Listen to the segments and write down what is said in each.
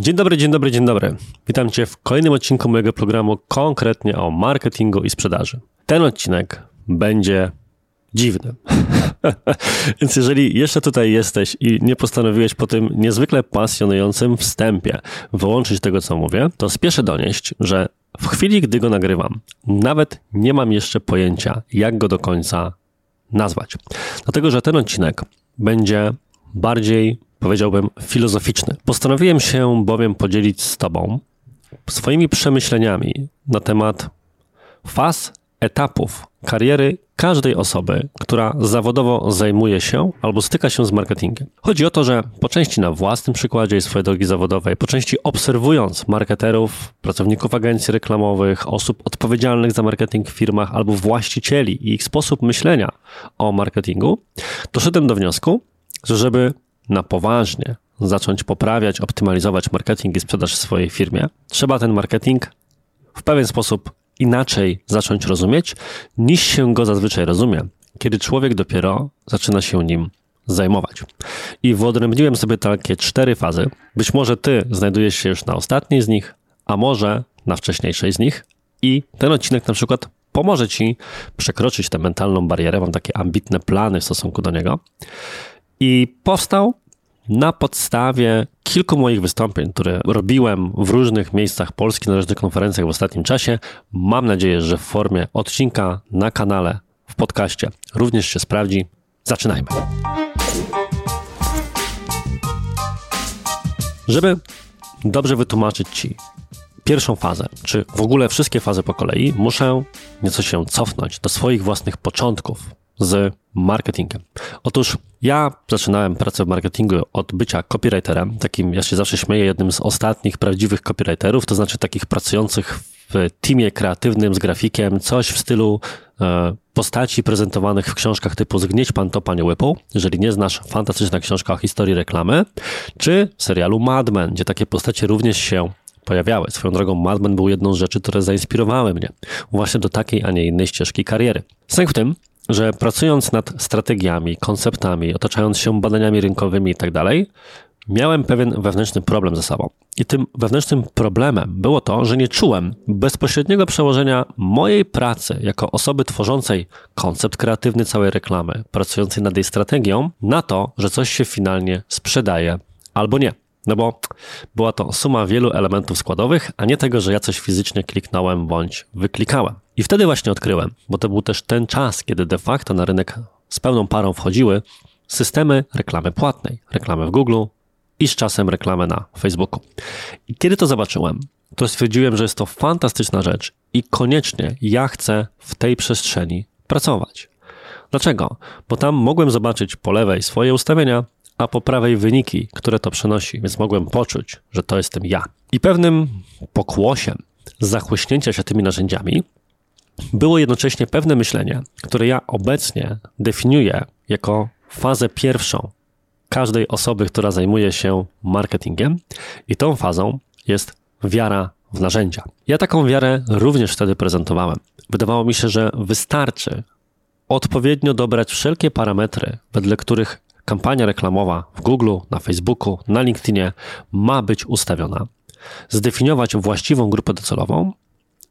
Dzień dobry, dzień dobry, dzień dobry. Witam Cię w kolejnym odcinku mojego programu konkretnie o marketingu i sprzedaży. Ten odcinek będzie dziwny. Więc jeżeli jeszcze tutaj jesteś i nie postanowiłeś po tym niezwykle pasjonującym wstępie wyłączyć tego, co mówię, to spieszę donieść, że w chwili, gdy go nagrywam, nawet nie mam jeszcze pojęcia, jak go do końca nazwać. Dlatego, że ten odcinek będzie bardziej, powiedziałbym, filozoficzny. Postanowiłem się bowiem podzielić z Tobą swoimi przemyśleniami na temat faz, etapów kariery każdej osoby, która zawodowo zajmuje się albo styka się z marketingiem. Chodzi o to, że po części na własnym przykładzie swojej drogi zawodowej, po części obserwując marketerów, pracowników agencji reklamowych, osób odpowiedzialnych za marketing w firmach albo właścicieli i ich sposób myślenia o marketingu, doszedłem do wniosku, że żeby na poważnie zacząć poprawiać, optymalizować marketing i sprzedaż w swojej firmie, trzeba ten marketing w pewien sposób inaczej zacząć rozumieć, niż się go zazwyczaj rozumie, kiedy człowiek dopiero zaczyna się nim zajmować. I wyodrębniłem sobie takie cztery fazy. Być może ty znajdujesz się już na ostatniej z nich, a może na wcześniejszej z nich. I ten odcinek na przykład pomoże ci przekroczyć tę mentalną barierę. Mam takie ambitne plany w stosunku do niego. I powstał na podstawie kilku moich wystąpień, które robiłem w różnych miejscach Polski na różnych konferencjach w ostatnim czasie. Mam nadzieję, że w formie odcinka na kanale, w podcaście również się sprawdzi. Zaczynajmy. Żeby dobrze wytłumaczyć Ci pierwszą fazę, czy w ogóle wszystkie fazy po kolei, muszę nieco się cofnąć do swoich własnych początków z marketingiem. Otóż ja zaczynałem pracę w marketingu od bycia copywriterem, takim, ja się zawsze śmieję, jednym z ostatnich prawdziwych copywriterów, to znaczy takich pracujących w teamie kreatywnym z grafikiem, coś w stylu e, postaci prezentowanych w książkach typu Zgnieć pan to, panie Whipple, jeżeli nie znasz, fantastyczna książka o historii reklamy, czy serialu Mad Men, gdzie takie postacie również się pojawiały. Swoją drogą Mad Men był jedną z rzeczy, które zainspirowały mnie właśnie do takiej, a nie innej ścieżki kariery. Sęk w tym, że pracując nad strategiami, konceptami, otaczając się badaniami rynkowymi i tak miałem pewien wewnętrzny problem ze sobą. I tym wewnętrznym problemem było to, że nie czułem bezpośredniego przełożenia mojej pracy jako osoby tworzącej koncept kreatywny całej reklamy, pracującej nad jej strategią, na to, że coś się finalnie sprzedaje albo nie. No bo była to suma wielu elementów składowych, a nie tego, że ja coś fizycznie kliknąłem bądź wyklikałem. I wtedy właśnie odkryłem, bo to był też ten czas, kiedy de facto na rynek z pełną parą wchodziły systemy reklamy płatnej, reklamy w Google i z czasem reklamy na Facebooku. I kiedy to zobaczyłem, to stwierdziłem, że jest to fantastyczna rzecz i koniecznie ja chcę w tej przestrzeni pracować. Dlaczego? Bo tam mogłem zobaczyć po lewej swoje ustawienia, a po prawej wyniki, które to przynosi, więc mogłem poczuć, że to jestem ja. I pewnym pokłosiem zachłyśnięcia się tymi narzędziami było jednocześnie pewne myślenie, które ja obecnie definiuję jako fazę pierwszą każdej osoby, która zajmuje się marketingiem, i tą fazą jest wiara w narzędzia. Ja taką wiarę również wtedy prezentowałem. Wydawało mi się, że wystarczy odpowiednio dobrać wszelkie parametry, wedle których kampania reklamowa w Google, na Facebooku, na LinkedInie ma być ustawiona, zdefiniować właściwą grupę docelową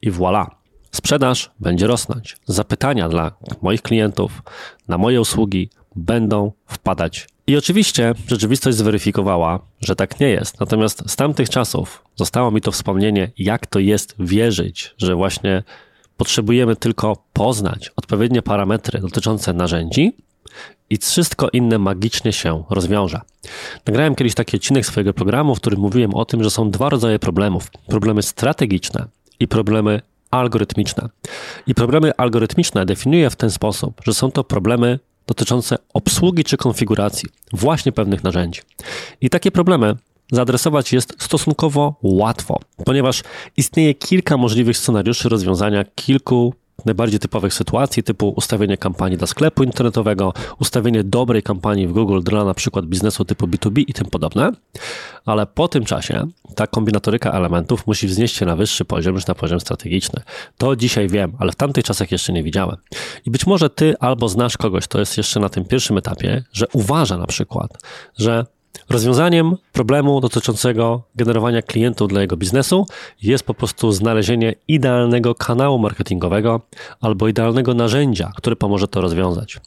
i voilà. Sprzedaż będzie rosnąć. Zapytania dla moich klientów na moje usługi będą wpadać. I oczywiście rzeczywistość zweryfikowała, że tak nie jest. Natomiast z tamtych czasów zostało mi to wspomnienie, jak to jest wierzyć, że właśnie potrzebujemy tylko poznać odpowiednie parametry dotyczące narzędzi i wszystko inne magicznie się rozwiąże. Nagrałem kiedyś taki odcinek swojego programu, w którym mówiłem o tym, że są dwa rodzaje problemów: problemy strategiczne i problemy algorytmiczne. I problemy algorytmiczne definiuję w ten sposób, że są to problemy dotyczące obsługi czy konfiguracji właśnie pewnych narzędzi. I takie problemy zaadresować jest stosunkowo łatwo, ponieważ istnieje kilka możliwych scenariuszy rozwiązania kilku najbardziej typowych sytuacji, typu ustawienie kampanii dla sklepu internetowego, ustawienie dobrej kampanii w Google dla na przykład biznesu typu B2B i tym podobne. Ale po tym czasie ta kombinatoryka elementów musi wznieść się na wyższy poziom, już na poziom strategiczny. To dzisiaj wiem, ale w tamtych czasach jeszcze nie widziałem. I być może ty albo znasz kogoś, to jest jeszcze na tym pierwszym etapie, że uważa na przykład, że Rozwiązaniem problemu dotyczącego generowania klientów dla jego biznesu jest po prostu znalezienie idealnego kanału marketingowego albo idealnego narzędzia, które pomoże to rozwiązać.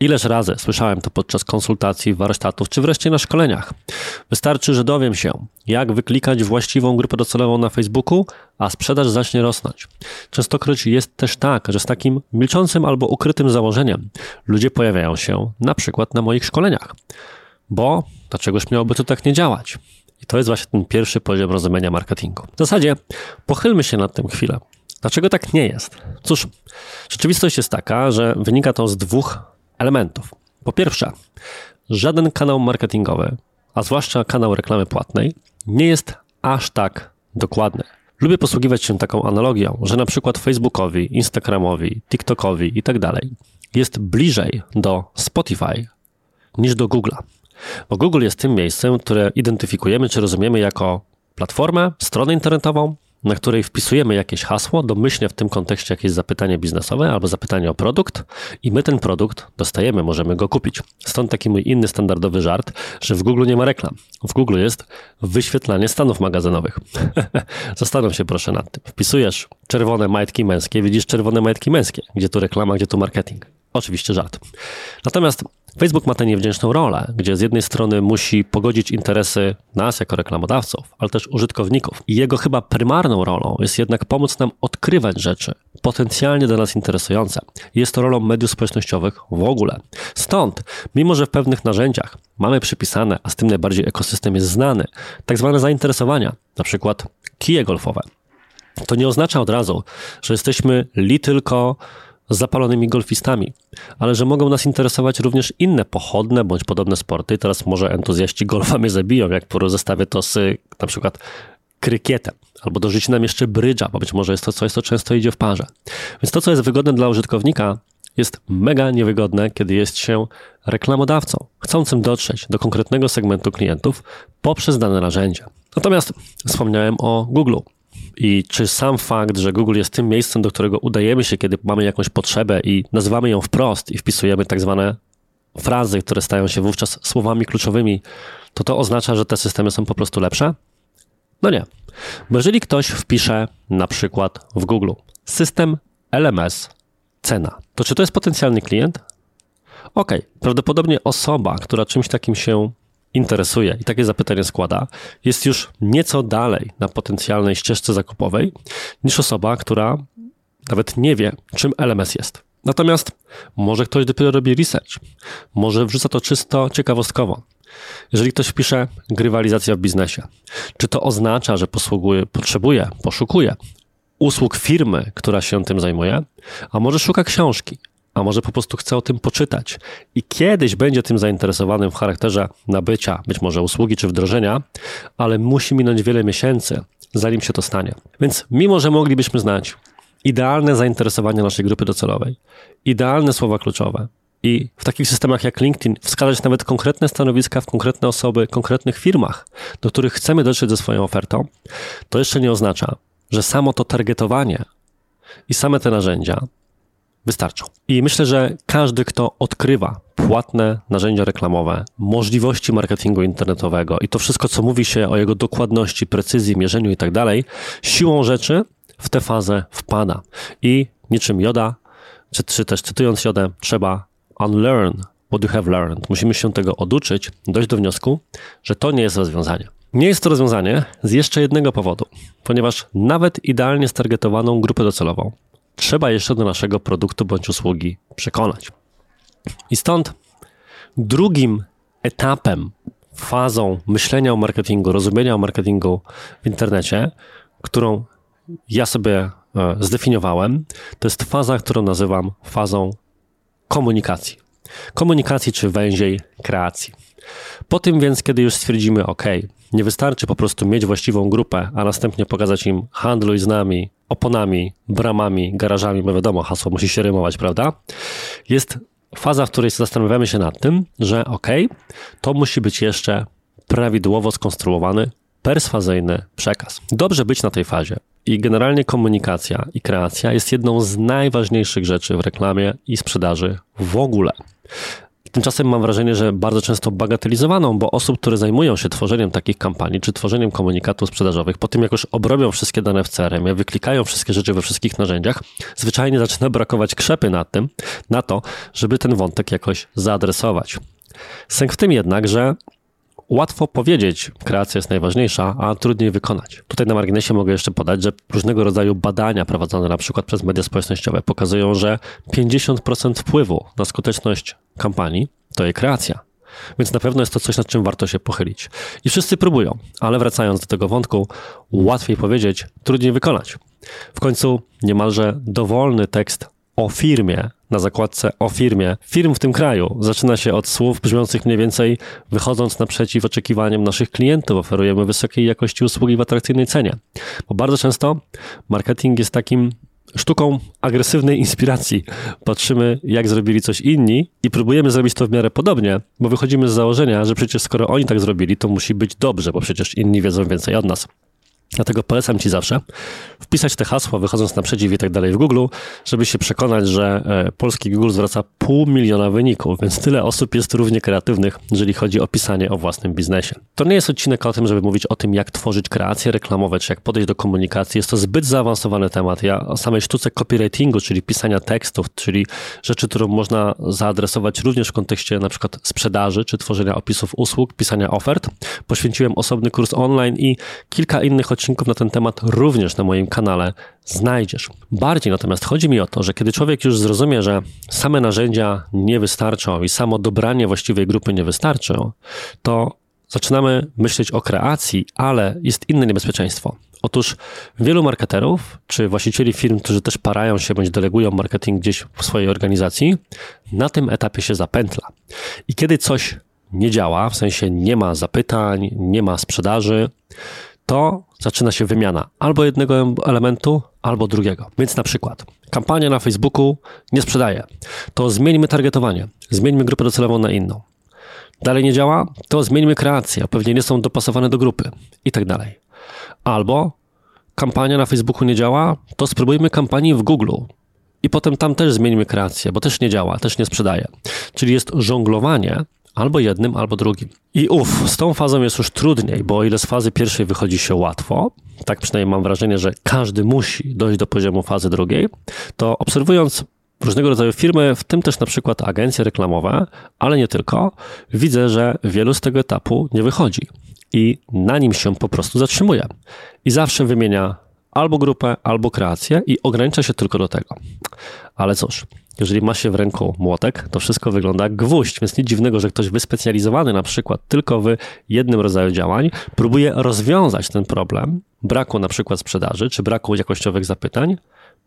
Ileż razy słyszałem to podczas konsultacji, warsztatów czy wreszcie na szkoleniach. Wystarczy, że dowiem się, jak wyklikać właściwą grupę docelową na Facebooku, a sprzedaż zacznie rosnąć. Częstokroć jest też tak, że z takim milczącym albo ukrytym założeniem ludzie pojawiają się na przykład na moich szkoleniach. Bo dlaczegoż miałoby to tak nie działać? I to jest właśnie ten pierwszy poziom rozumienia marketingu. W zasadzie pochylmy się nad tym chwilę. Dlaczego tak nie jest? Cóż, rzeczywistość jest taka, że wynika to z dwóch elementów. Po pierwsze, żaden kanał marketingowy, a zwłaszcza kanał reklamy płatnej, nie jest aż tak dokładny. Lubię posługiwać się taką analogią, że na przykład Facebookowi, Instagramowi, TikTokowi i tak jest bliżej do Spotify niż do Google'a. Bo Google jest tym miejscem, które identyfikujemy czy rozumiemy jako platformę, stronę internetową, na której wpisujemy jakieś hasło, domyślnie w tym kontekście jakieś zapytanie biznesowe albo zapytanie o produkt i my ten produkt dostajemy, możemy go kupić. Stąd taki mój inny standardowy żart, że w Google nie ma reklam. W Google jest wyświetlanie stanów magazynowych. Zastanów się proszę nad tym. Wpisujesz czerwone majtki męskie, widzisz czerwone majtki męskie. Gdzie tu reklama, gdzie tu marketing. Oczywiście żart. Natomiast Facebook ma tę niewdzięczną rolę, gdzie z jednej strony musi pogodzić interesy nas jako reklamodawców, ale też użytkowników. I jego chyba prymarną rolą jest jednak pomóc nam odkrywać rzeczy potencjalnie dla nas interesujące. Jest to rolą mediów społecznościowych w ogóle. Stąd, mimo że w pewnych narzędziach mamy przypisane, a z tym najbardziej ekosystem jest znany, tak zwane zainteresowania, na przykład kije golfowe, to nie oznacza od razu, że jesteśmy li tylko zapalonymi golfistami, ale że mogą nas interesować również inne pochodne bądź podobne sporty. Teraz może entuzjaści golfa mnie zabiją, jak zestawię to z na przykład krykietem, albo dorzuci nam jeszcze brydża, bo być może jest to coś, co często idzie w parze. Więc to, co jest wygodne dla użytkownika, jest mega niewygodne, kiedy jest się reklamodawcą, chcącym dotrzeć do konkretnego segmentu klientów poprzez dane narzędzie. Natomiast wspomniałem o Google. I czy sam fakt, że Google jest tym miejscem, do którego udajemy się, kiedy mamy jakąś potrzebę i nazywamy ją wprost i wpisujemy tak zwane frazy, które stają się wówczas słowami kluczowymi, to to oznacza, że te systemy są po prostu lepsze? No nie. Bo jeżeli ktoś wpisze na przykład w Google system LMS cena, to czy to jest potencjalny klient? Ok, prawdopodobnie osoba, która czymś takim się interesuje i takie zapytanie składa, jest już nieco dalej na potencjalnej ścieżce zakupowej niż osoba, która nawet nie wie, czym LMS jest. Natomiast może ktoś dopiero robi research, może wrzuca to czysto ciekawostkowo. Jeżeli ktoś pisze grywalizacja w biznesie, czy to oznacza, że posługuje, potrzebuje, poszukuje usług firmy, która się tym zajmuje, a może szuka książki, a może po prostu chce o tym poczytać i kiedyś będzie tym zainteresowanym w charakterze nabycia, być może usługi czy wdrożenia, ale musi minąć wiele miesięcy, zanim się to stanie. Więc mimo, że moglibyśmy znać idealne zainteresowania naszej grupy docelowej, idealne słowa kluczowe, i w takich systemach jak LinkedIn wskazać nawet konkretne stanowiska w konkretne osoby, konkretnych firmach, do których chcemy dotrzeć ze swoją ofertą, to jeszcze nie oznacza, że samo to targetowanie i same te narzędzia wystarczą. I myślę, że każdy, kto odkrywa płatne narzędzia reklamowe, możliwości marketingu internetowego i to wszystko, co mówi się o jego dokładności, precyzji, mierzeniu i tak dalej, siłą rzeczy w tę fazę wpada. I niczym Joda, czy, czy też cytując Jodę, trzeba unlearn what you have learned. Musimy się tego oduczyć, dojść do wniosku, że to nie jest rozwiązanie. Nie jest to rozwiązanie z jeszcze jednego powodu, ponieważ nawet idealnie stargetowaną grupę docelową trzeba jeszcze do naszego produktu bądź usługi przekonać. I stąd drugim etapem, fazą myślenia o marketingu, rozumienia o marketingu w internecie, którą ja sobie e, zdefiniowałem, to jest faza, którą nazywam fazą komunikacji. Komunikacji czy węziej kreacji. Po tym więc, kiedy już stwierdzimy, OK, nie wystarczy po prostu mieć właściwą grupę, a następnie pokazać im handluj z nami, oponami, bramami, garażami, bo wiadomo, hasło musi się rymować, prawda? Jest faza, w której zastanawiamy się nad tym, że OK, to musi być jeszcze prawidłowo skonstruowany, perswazyjny przekaz. Dobrze być na tej fazie. I generalnie komunikacja i kreacja jest jedną z najważniejszych rzeczy w reklamie i sprzedaży w ogóle. Tymczasem mam wrażenie, że bardzo często bagatelizowaną, bo osób, które zajmują się tworzeniem takich kampanii, czy tworzeniem komunikatów sprzedażowych, po tym jak już obrobią wszystkie dane w CRM, wyklikają wszystkie rzeczy we wszystkich narzędziach, zwyczajnie zaczyna brakować krzepy nad tym, na to, żeby ten wątek jakoś zaadresować. Sęk w tym jednak, że łatwo powiedzieć, kreacja jest najważniejsza, a trudniej wykonać. Tutaj na marginesie mogę jeszcze podać, że różnego rodzaju badania prowadzone na przykład przez media społecznościowe pokazują, że 50% wpływu na skuteczność kampanii to jej kreacja. Więc na pewno jest to coś, nad czym warto się pochylić. I wszyscy próbują, ale wracając do tego wątku, łatwiej powiedzieć, trudniej wykonać. W końcu niemalże dowolny tekst o firmie na zakładce o firmie. Firm w tym kraju zaczyna się od słów brzmiących mniej więcej wychodząc naprzeciw oczekiwaniom naszych klientów, oferujemy wysokiej jakości usługi w atrakcyjnej cenie. Bo bardzo często marketing jest takim sztuką agresywnej inspiracji. Patrzymy, jak zrobili coś inni i próbujemy zrobić to w miarę podobnie, bo wychodzimy z założenia, że przecież skoro oni tak zrobili, to musi być dobrze, bo przecież inni wiedzą więcej od nas. Dlatego polecam Ci zawsze wpisać te hasła, wychodząc naprzeciw i tak dalej w Google, żeby się przekonać, że e, polski Google zwraca pół miliona wyników, więc tyle osób jest równie kreatywnych, jeżeli chodzi o pisanie o własnym biznesie. To nie jest odcinek o tym, żeby mówić o tym, jak tworzyć kreacje reklamowe, czy jak podejść do komunikacji. Jest to zbyt zaawansowany temat. Ja o samej sztuce copywritingu, czyli pisania tekstów, czyli rzeczy, którą można zaadresować również w kontekście na przykład sprzedaży, czy tworzenia opisów usług, pisania ofert, poświęciłem osobny kurs online i kilka innych odcinków na ten temat również na moim kanale znajdziesz. Bardziej natomiast chodzi mi o to, że kiedy człowiek już zrozumie, że same narzędzia nie wystarczą i samo dobranie właściwej grupy nie wystarczą, to zaczynamy myśleć o kreacji, ale jest inne niebezpieczeństwo. Otóż wielu marketerów, czy właścicieli firm, którzy też parają się bądź delegują marketing gdzieś w swojej organizacji, na tym etapie się zapętla. I kiedy coś nie działa, w sensie nie ma zapytań, nie ma sprzedaży, to zaczyna się wymiana albo jednego elementu, albo drugiego. Więc na przykład kampania na Facebooku nie sprzedaje, to zmieńmy targetowanie, zmieńmy grupę docelową na inną. Dalej nie działa, to zmieńmy kreację, pewnie nie są dopasowane do grupy i tak dalej. Albo kampania na Facebooku nie działa, to spróbujmy kampanii w Google. I potem tam też zmieńmy kreację, bo też nie działa, też nie sprzedaje. Czyli jest żonglowanie Albo jednym, albo drugim. I uff, z tą fazą jest już trudniej, bo o ile z fazy pierwszej wychodzi się łatwo, tak przynajmniej mam wrażenie, że każdy musi dojść do poziomu fazy drugiej, to obserwując różnego rodzaju firmy, w tym też na przykład agencje reklamowe, ale nie tylko, widzę, że wielu z tego etapu nie wychodzi i na nim się po prostu zatrzymuje. I zawsze wymienia albo grupę, albo kreację i ogranicza się tylko do tego. Ale cóż, jeżeli ma się w ręku młotek, to wszystko wygląda jak gwóźdź, więc nic dziwnego, że ktoś wyspecjalizowany na przykład tylko w jednym rodzaju działań próbuje rozwiązać ten problem braku na przykład sprzedaży czy braku jakościowych zapytań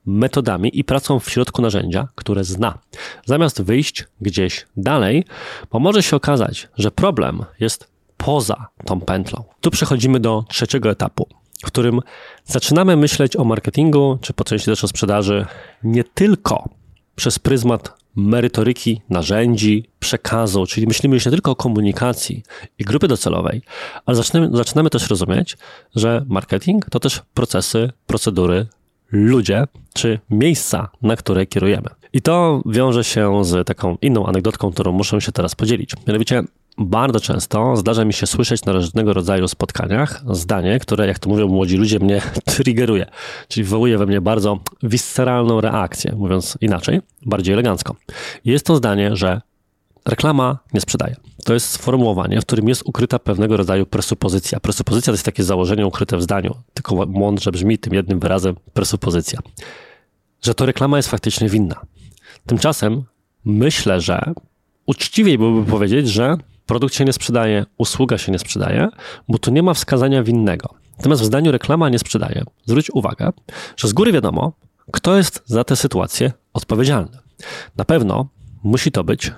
metodami i pracą w środku narzędzia, które zna. Zamiast wyjść gdzieś dalej, bo może się okazać, że problem jest poza tą pętlą. Tu przechodzimy do trzeciego etapu, w którym zaczynamy myśleć o marketingu, czy po części też o sprzedaży, nie tylko przez pryzmat merytoryki, narzędzi, przekazu, czyli myślimy już nie tylko o komunikacji i grupy docelowej, ale zaczynamy, zaczynamy też rozumieć, że marketing to też procesy, procedury, ludzie czy miejsca, na które kierujemy. I to wiąże się z taką inną anegdotką, którą muszę się teraz podzielić. Mianowicie bardzo często zdarza mi się słyszeć na różnego rodzaju spotkaniach zdanie, które, jak to mówią młodzi ludzie, mnie triggeruje, czyli wywołuje we mnie bardzo visceralną reakcję, mówiąc inaczej, bardziej elegancko. Jest to zdanie, że reklama nie sprzedaje. To jest sformułowanie, w którym jest ukryta pewnego rodzaju presupozycja. Presupozycja to jest takie założenie ukryte w zdaniu, tylko mądrze brzmi tym jednym wyrazem presupozycja. Że to reklama jest faktycznie winna. Tymczasem myślę, że uczciwiej byłoby powiedzieć, że produkt się nie sprzedaje, usługa się nie sprzedaje, bo tu nie ma wskazania winnego. Natomiast w zdaniu reklama nie sprzedaje. Zwróć uwagę, że z góry wiadomo, kto jest za tę sytuację odpowiedzialny. Na pewno musi to być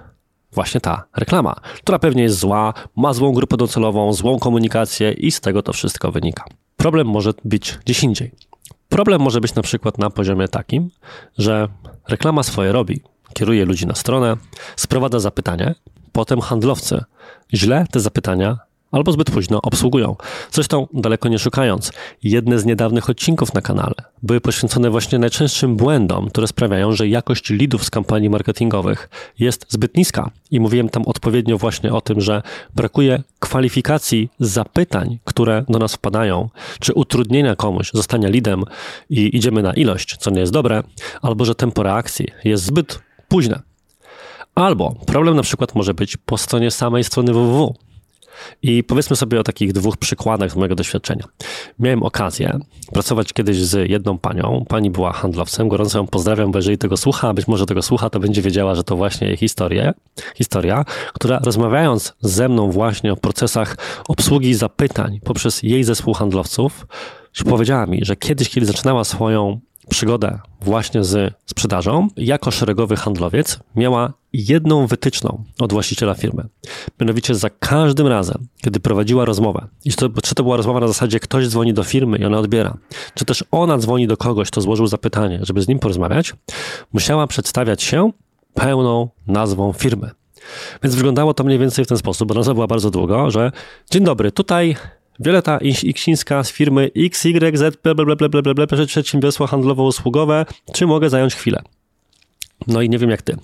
właśnie ta reklama, która pewnie jest zła, ma złą grupę docelową, złą komunikację i z tego to wszystko wynika. Problem może być gdzieś indziej. Problem może być na przykład na poziomie takim, że reklama swoje robi, kieruje ludzi na stronę, sprowadza zapytanie, potem handlowcy źle te zapytania albo zbyt późno obsługują. Zresztą, daleko nie szukając, jedne z niedawnych odcinków na kanale były poświęcone właśnie najczęstszym błędom, które sprawiają, że jakość lidów z kampanii marketingowych jest zbyt niska. I mówiłem tam odpowiednio właśnie o tym, że brakuje kwalifikacji zapytań, które do nas wpadają, czy utrudnienia komuś zostania lidem i idziemy na ilość, co nie jest dobre, albo że tempo reakcji jest zbyt późne. Albo problem na przykład może być po stronie samej strony www. I powiedzmy sobie o takich dwóch przykładach z mojego doświadczenia. Miałem okazję pracować kiedyś z jedną panią. Pani była handlowcem, gorąco ją pozdrawiam, bo jeżeli tego słucha, być może tego słucha, to będzie wiedziała, że to właśnie jej historia, historia, która rozmawiając ze mną właśnie o procesach obsługi zapytań poprzez jej zespół handlowców, powiedziała mi, że kiedyś, kiedy zaczynała swoją przygodę właśnie z sprzedażą, jako szeregowy handlowiec miała jedną wytyczną od właściciela firmy. Mianowicie za każdym razem, kiedy prowadziła rozmowę, i to, czy to była rozmowa na zasadzie ktoś dzwoni do firmy i ona odbiera, czy też ona dzwoni do kogoś, kto złożył zapytanie, żeby z nim porozmawiać, musiała przedstawiać się pełną nazwą firmy. Więc wyglądało to mniej więcej w ten sposób, bo nazwa była bardzo długo, że dzień dobry, tutaj Wioleta Iksińska z firmy XYZ, przedsiębiorstwo handlowo-usługowe, czy mogę zająć chwilę? No i nie wiem jak ty,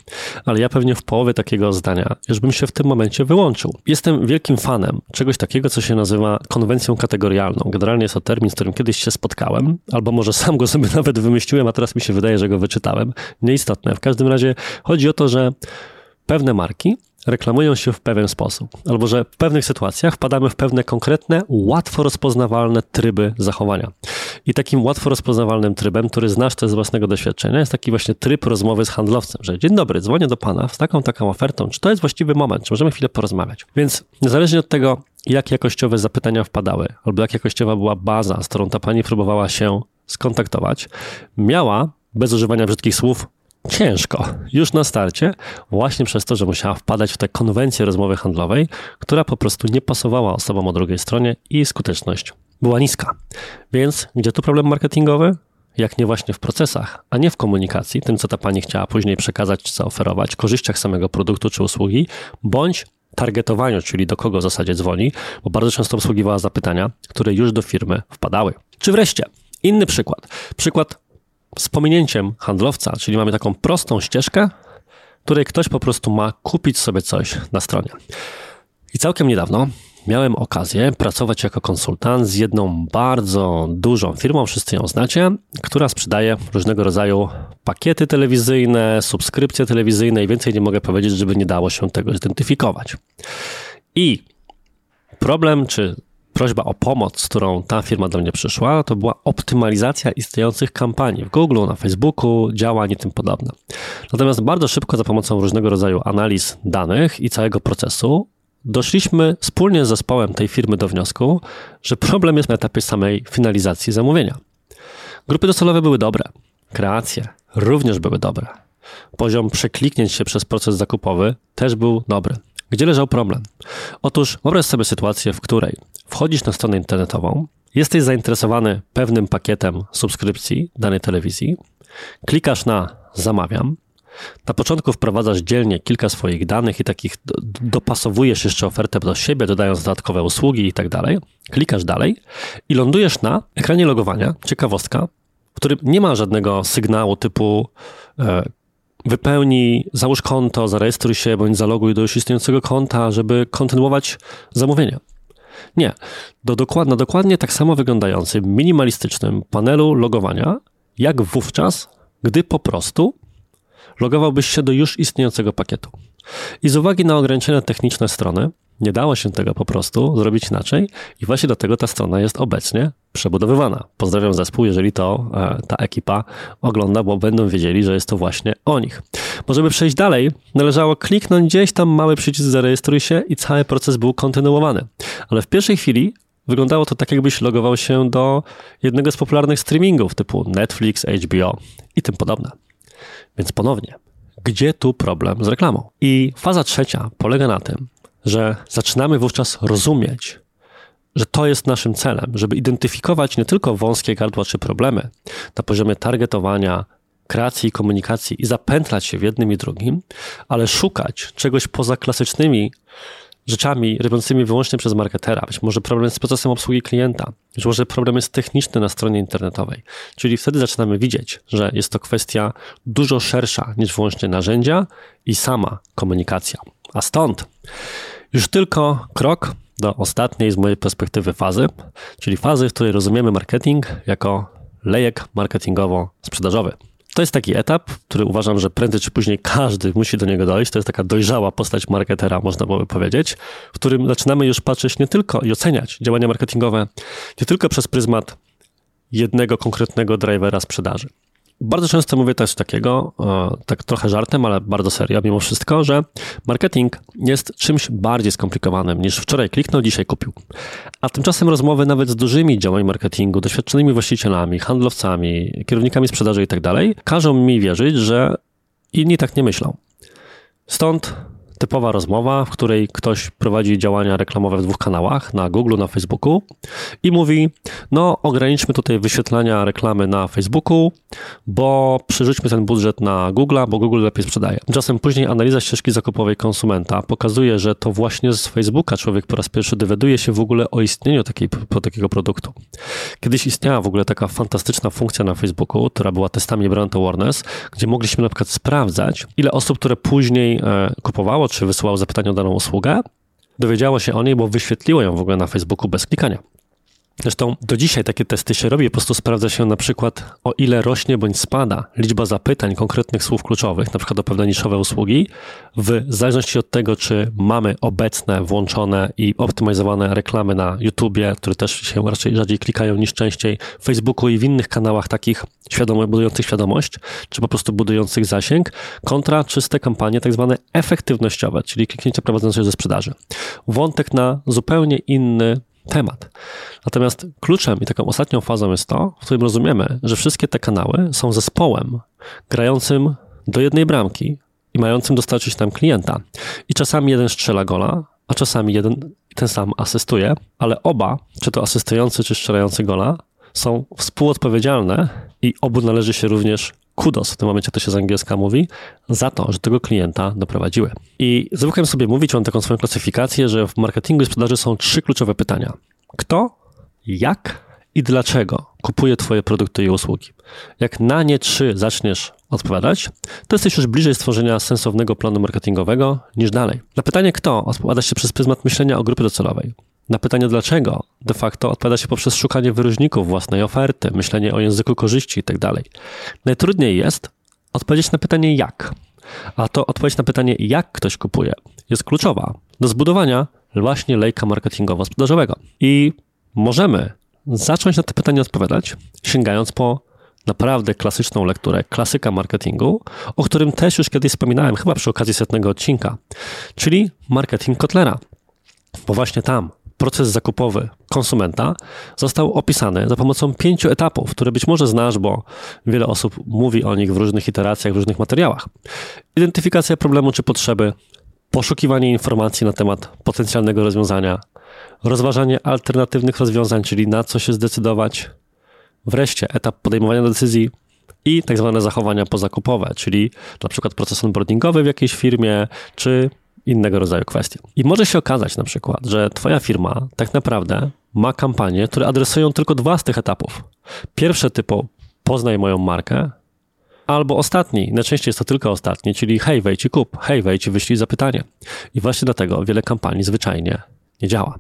ale ja pewnie w połowie takiego zdania już bym się w tym momencie wyłączył. Jestem wielkim fanem czegoś takiego, co się nazywa konwencją kategorialną. Generalnie jest to termin, z którym kiedyś się spotkałem, albo może sam go sobie nawet wymyśliłem, a teraz mi się wydaje, że go wyczytałem. Nieistotne. W każdym razie chodzi o to, że pewne marki reklamują się w pewien sposób, albo że w pewnych sytuacjach wpadamy w pewne konkretne, łatwo rozpoznawalne tryby zachowania. I takim łatwo rozpoznawalnym trybem, który znasz też z własnego doświadczenia, jest taki właśnie tryb rozmowy z handlowcem, że dzień dobry, dzwonię do pana z taką, taką ofertą, czy to jest właściwy moment, czy możemy chwilę porozmawiać. Więc niezależnie od tego, jak jakościowe zapytania wpadały, albo jak jakościowa była baza, z którą ta pani próbowała się skontaktować, miała, bez używania brzydkich słów, ciężko już na starcie, właśnie przez to, że musiała wpadać w tę konwencję rozmowy handlowej, która po prostu nie pasowała osobom o drugiej stronie i skuteczność była niska. Więc gdzie tu problem marketingowy? Jak nie właśnie w procesach, a nie w komunikacji, tym co ta pani chciała później przekazać czy zaoferować, korzyściach samego produktu czy usługi, bądź targetowaniu, czyli do kogo w zasadzie dzwoni, bo bardzo często obsługiwała zapytania, które już do firmy wpadały. Czy wreszcie, inny przykład. Przykład z pominięciem handlowca, czyli mamy taką prostą ścieżkę, której ktoś po prostu ma kupić sobie coś na stronie. I całkiem niedawno miałem okazję pracować jako konsultant z jedną bardzo dużą firmą, wszyscy ją znacie, która sprzedaje różnego rodzaju pakiety telewizyjne, subskrypcje telewizyjne i więcej nie mogę powiedzieć, żeby nie dało się tego zidentyfikować. I problem, czy prośba o pomoc, z którą ta firma do mnie przyszła, to była optymalizacja istniejących kampanii w Google, na Facebooku, działań i tym podobne. Natomiast bardzo szybko za pomocą różnego rodzaju analiz danych i całego procesu doszliśmy wspólnie z zespołem tej firmy do wniosku, że problem jest na etapie samej finalizacji zamówienia. Grupy docelowe były dobre, kreacje również były dobre. Poziom przekliknięć się przez proces zakupowy też był dobry. Gdzie leżał problem? Otóż wyobraź sobie sytuację, w której wchodzisz na stronę internetową, jesteś zainteresowany pewnym pakietem subskrypcji danej telewizji, klikasz na zamawiam, na początku wprowadzasz dzielnie kilka swoich danych i takich dopasowujesz jeszcze ofertę do siebie, dodając dodatkowe usługi i tak dalej. Klikasz dalej i lądujesz na ekranie logowania, ciekawostka, w którym nie ma żadnego sygnału typu e, wypełnij, załóż konto, zarejestruj się bądź zaloguj do już istniejącego konta, żeby kontynuować zamówienia. Nie. Do dokładnie, dokładnie tak samo wyglądającym, minimalistycznym panelu logowania, jak wówczas, gdy po prostu logowałbyś się do już istniejącego pakietu. I z uwagi na ograniczenia techniczne strony, nie dało się tego po prostu zrobić inaczej i właśnie dlatego ta strona jest obecnie przebudowywana. Pozdrawiam zespół, jeżeli to e, ta ekipa ogląda, bo będą wiedzieli, że jest to właśnie o nich. Możemy przejść dalej. Należało kliknąć gdzieś tam mały przycisk zarejestruj się i cały proces był kontynuowany. Ale w pierwszej chwili wyglądało to tak, jakbyś logował się do jednego z popularnych streamingów typu Netflix, HBO i tym podobne. Więc ponownie, gdzie tu problem z reklamą? I faza trzecia polega na tym, że zaczynamy wówczas rozumieć, że to jest naszym celem, żeby identyfikować nie tylko wąskie gardła czy problemy na poziomie targetowania, kreacji i komunikacji i zapętlać się w jednym i drugim, ale szukać czegoś poza klasycznymi rzeczami robiącymi wyłącznie przez marketera, być może problem z procesem obsługi klienta, być może problem jest techniczny na stronie internetowej. Czyli wtedy zaczynamy widzieć, że jest to kwestia dużo szersza niż wyłącznie narzędzia i sama komunikacja. A stąd już tylko krok do ostatniej z mojej perspektywy fazy, czyli fazy, w której rozumiemy marketing jako lejek marketingowo-sprzedażowy. To jest taki etap, który uważam, że prędzej czy później każdy musi do niego dojść. To jest taka dojrzała postać marketera, można by powiedzieć, w którym zaczynamy już patrzeć nie tylko i oceniać działania marketingowe, nie tylko przez pryzmat jednego konkretnego drivera sprzedaży. Bardzo często mówię też takiego, e, tak trochę żartem, ale bardzo serio mimo wszystko, że marketing jest czymś bardziej skomplikowanym niż wczoraj kliknął, dzisiaj kupił. A tymczasem rozmowy nawet z dużymi działami marketingu, doświadczonymi właścicielami, handlowcami, kierownikami sprzedaży i tak każą mi wierzyć, że inni tak nie myślą. Stąd typowa rozmowa, w której ktoś prowadzi działania reklamowe w dwóch kanałach, na Google, na Facebooku i mówi, no ograniczmy tutaj wyświetlania reklamy na Facebooku, bo przerzućmy ten budżet na Google, bo Google lepiej sprzedaje. Tymczasem później analiza ścieżki zakupowej konsumenta pokazuje, że to właśnie z Facebooka człowiek po raz pierwszy dowiaduje się w ogóle o istnieniu takiej, takiego produktu. Kiedyś istniała w ogóle taka fantastyczna funkcja na Facebooku, która była testami brand awareness, gdzie mogliśmy na przykład sprawdzać, ile osób, które później e, kupowało czy wysyłało zapytanie o daną usługę, dowiedziało się o niej, bo wyświetliło ją w ogóle na Facebooku bez klikania. Zresztą do dzisiaj takie testy się robi, po prostu sprawdza się na przykład o ile rośnie bądź spada liczba zapytań konkretnych słów kluczowych, na przykład o pewne niszowe usługi, w zależności od tego, czy mamy obecne, włączone i optymalizowane reklamy na YouTubie, które też się raczej rzadziej klikają niż częściej, Facebooku i w innych kanałach takich świadomych, budujących świadomość, czy po prostu budujących zasięg, kontra czyste kampanie tak zwane efektywnościowe, czyli kliknięcia prowadzące do sprzedaży. Wątek na zupełnie inny temat. Natomiast kluczem i taką ostatnią fazą jest to, w którym rozumiemy, że wszystkie te kanały są zespołem grającym do jednej bramki i mającym dostarczyć nam klienta. I czasami jeden strzela gola, a czasami jeden ten sam asystuje, ale oba, czy to asystujący, czy strzelający gola, są współodpowiedzialne i obu należy się również kudos, w tym momencie to się z angielska mówi, za to, że tego klienta doprowadziły. I zwykłem sobie mówić, mam taką swoją klasyfikację, że w marketingu i sprzedaży są trzy kluczowe pytania. Kto, jak i dlaczego kupuje Twoje produkty i usługi? Jak na nie trzy zaczniesz odpowiadać, to jesteś już bliżej stworzenia sensownego planu marketingowego niż dalej. Na pytanie kto odpowiada się przez pryzmat myślenia o grupie docelowej. Na pytanie dlaczego de facto odpowiada się poprzez szukanie wyróżników własnej oferty, myślenie o języku korzyści itd. Tak Najtrudniej jest odpowiedzieć na pytanie jak. A to odpowiedź na pytanie jak ktoś kupuje jest kluczowa do zbudowania właśnie lejka marketingowo-sprzedażowego. I możemy zacząć na te pytania odpowiadać, sięgając po naprawdę klasyczną lekturę, klasyka marketingu, o którym też już kiedyś wspominałem, chyba przy okazji setnego odcinka, czyli marketing Kotlera. Bo właśnie tam proces zakupowy konsumenta został opisany za pomocą pięciu etapów, które być może znasz, bo wiele osób mówi o nich w różnych iteracjach, w różnych materiałach. Identyfikacja problemu czy potrzeby, poszukiwanie informacji na temat potencjalnego rozwiązania, rozważanie alternatywnych rozwiązań, czyli na co się zdecydować, wreszcie etap podejmowania decyzji i tak zwane zachowania pozakupowe, czyli na przykład proces onboardingowy w jakiejś firmie, czy innego rodzaju kwestie. I może się okazać na przykład, że Twoja firma tak naprawdę ma kampanie, które adresują tylko dwa z tych etapów. Pierwsze typu poznaj moją markę, albo ostatni, najczęściej jest to tylko ostatni, czyli hej, wejdź i kup, hej, wejdź i wyślij zapytanie. I właśnie dlatego wiele kampanii zwyczajnie nie działa.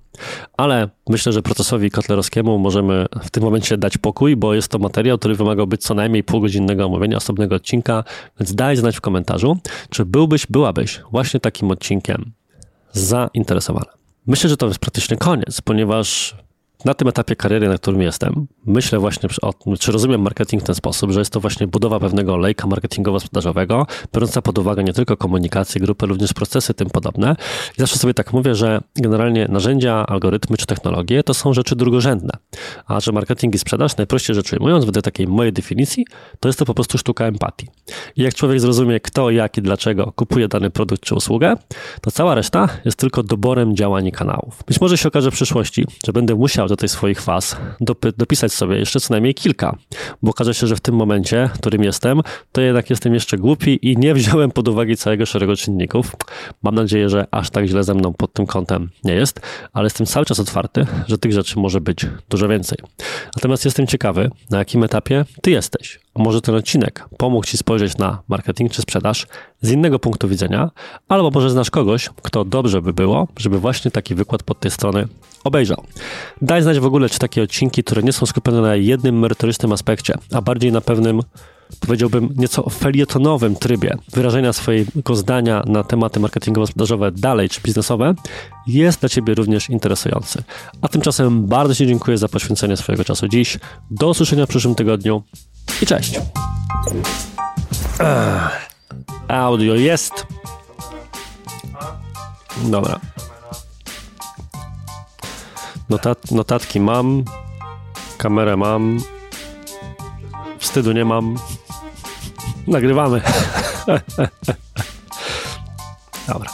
Ale myślę, że procesowi kotlerowskiemu możemy w tym momencie dać pokój, bo jest to materiał, który wymagałby co najmniej półgodzinnego omówienia, osobnego odcinka, więc daj znać w komentarzu, czy byłbyś, byłabyś właśnie takim odcinkiem zainteresowana. Myślę, że to jest praktycznie koniec, ponieważ na tym etapie kariery, na którym jestem, myślę właśnie, o, czy rozumiem marketing w ten sposób, że jest to właśnie budowa pewnego lejka marketingowo-sprzedażowego, biorąca pod uwagę nie tylko komunikację grupy, również procesy tym podobne. I zawsze sobie tak mówię, że generalnie narzędzia, algorytmy czy technologie to są rzeczy drugorzędne, a że marketing i sprzedaż, najprościej rzecz ujmując, wedle takiej mojej definicji, to jest to po prostu sztuka empatii. I jak człowiek zrozumie, kto, jak i dlaczego kupuje dany produkt czy usługę, to cała reszta jest tylko doborem działań i kanałów. Być może się okaże w przyszłości, że będę musiał do tych swoich faz dopisać sobie jeszcze co najmniej kilka, bo okaże się, że w tym momencie, w którym jestem, to jednak jestem jeszcze głupi i nie wziąłem pod uwagę całego szeregu czynników. Mam nadzieję, że aż tak źle ze mną pod tym kątem nie jest, ale jestem cały czas otwarty, że tych rzeczy może być dużo więcej. Natomiast jestem ciekawy, na jakim etapie ty jesteś. Może ten odcinek pomógł ci spojrzeć na marketing czy sprzedaż z innego punktu widzenia, albo może znasz kogoś, kto dobrze by było, żeby właśnie taki wykład pod tej strony obejrzał. Daj znać w ogóle, czy takie odcinki, które nie są skupione na jednym merytorycznym aspekcie, a bardziej na pewnym powiedziałbym, nieco felietonowym trybie wyrażenia swojego zdania na tematy marketingowo-sprzedażowe dalej czy biznesowe jest dla Ciebie również interesujący. A tymczasem bardzo Ci dziękuję za poświęcenie swojego czasu dziś. Do usłyszenia w przyszłym tygodniu i cześć. Audio jest. Dobra. Notat, notatki mam, kamerę mam, wstydu nie mam. Nagrywamy. Dobra.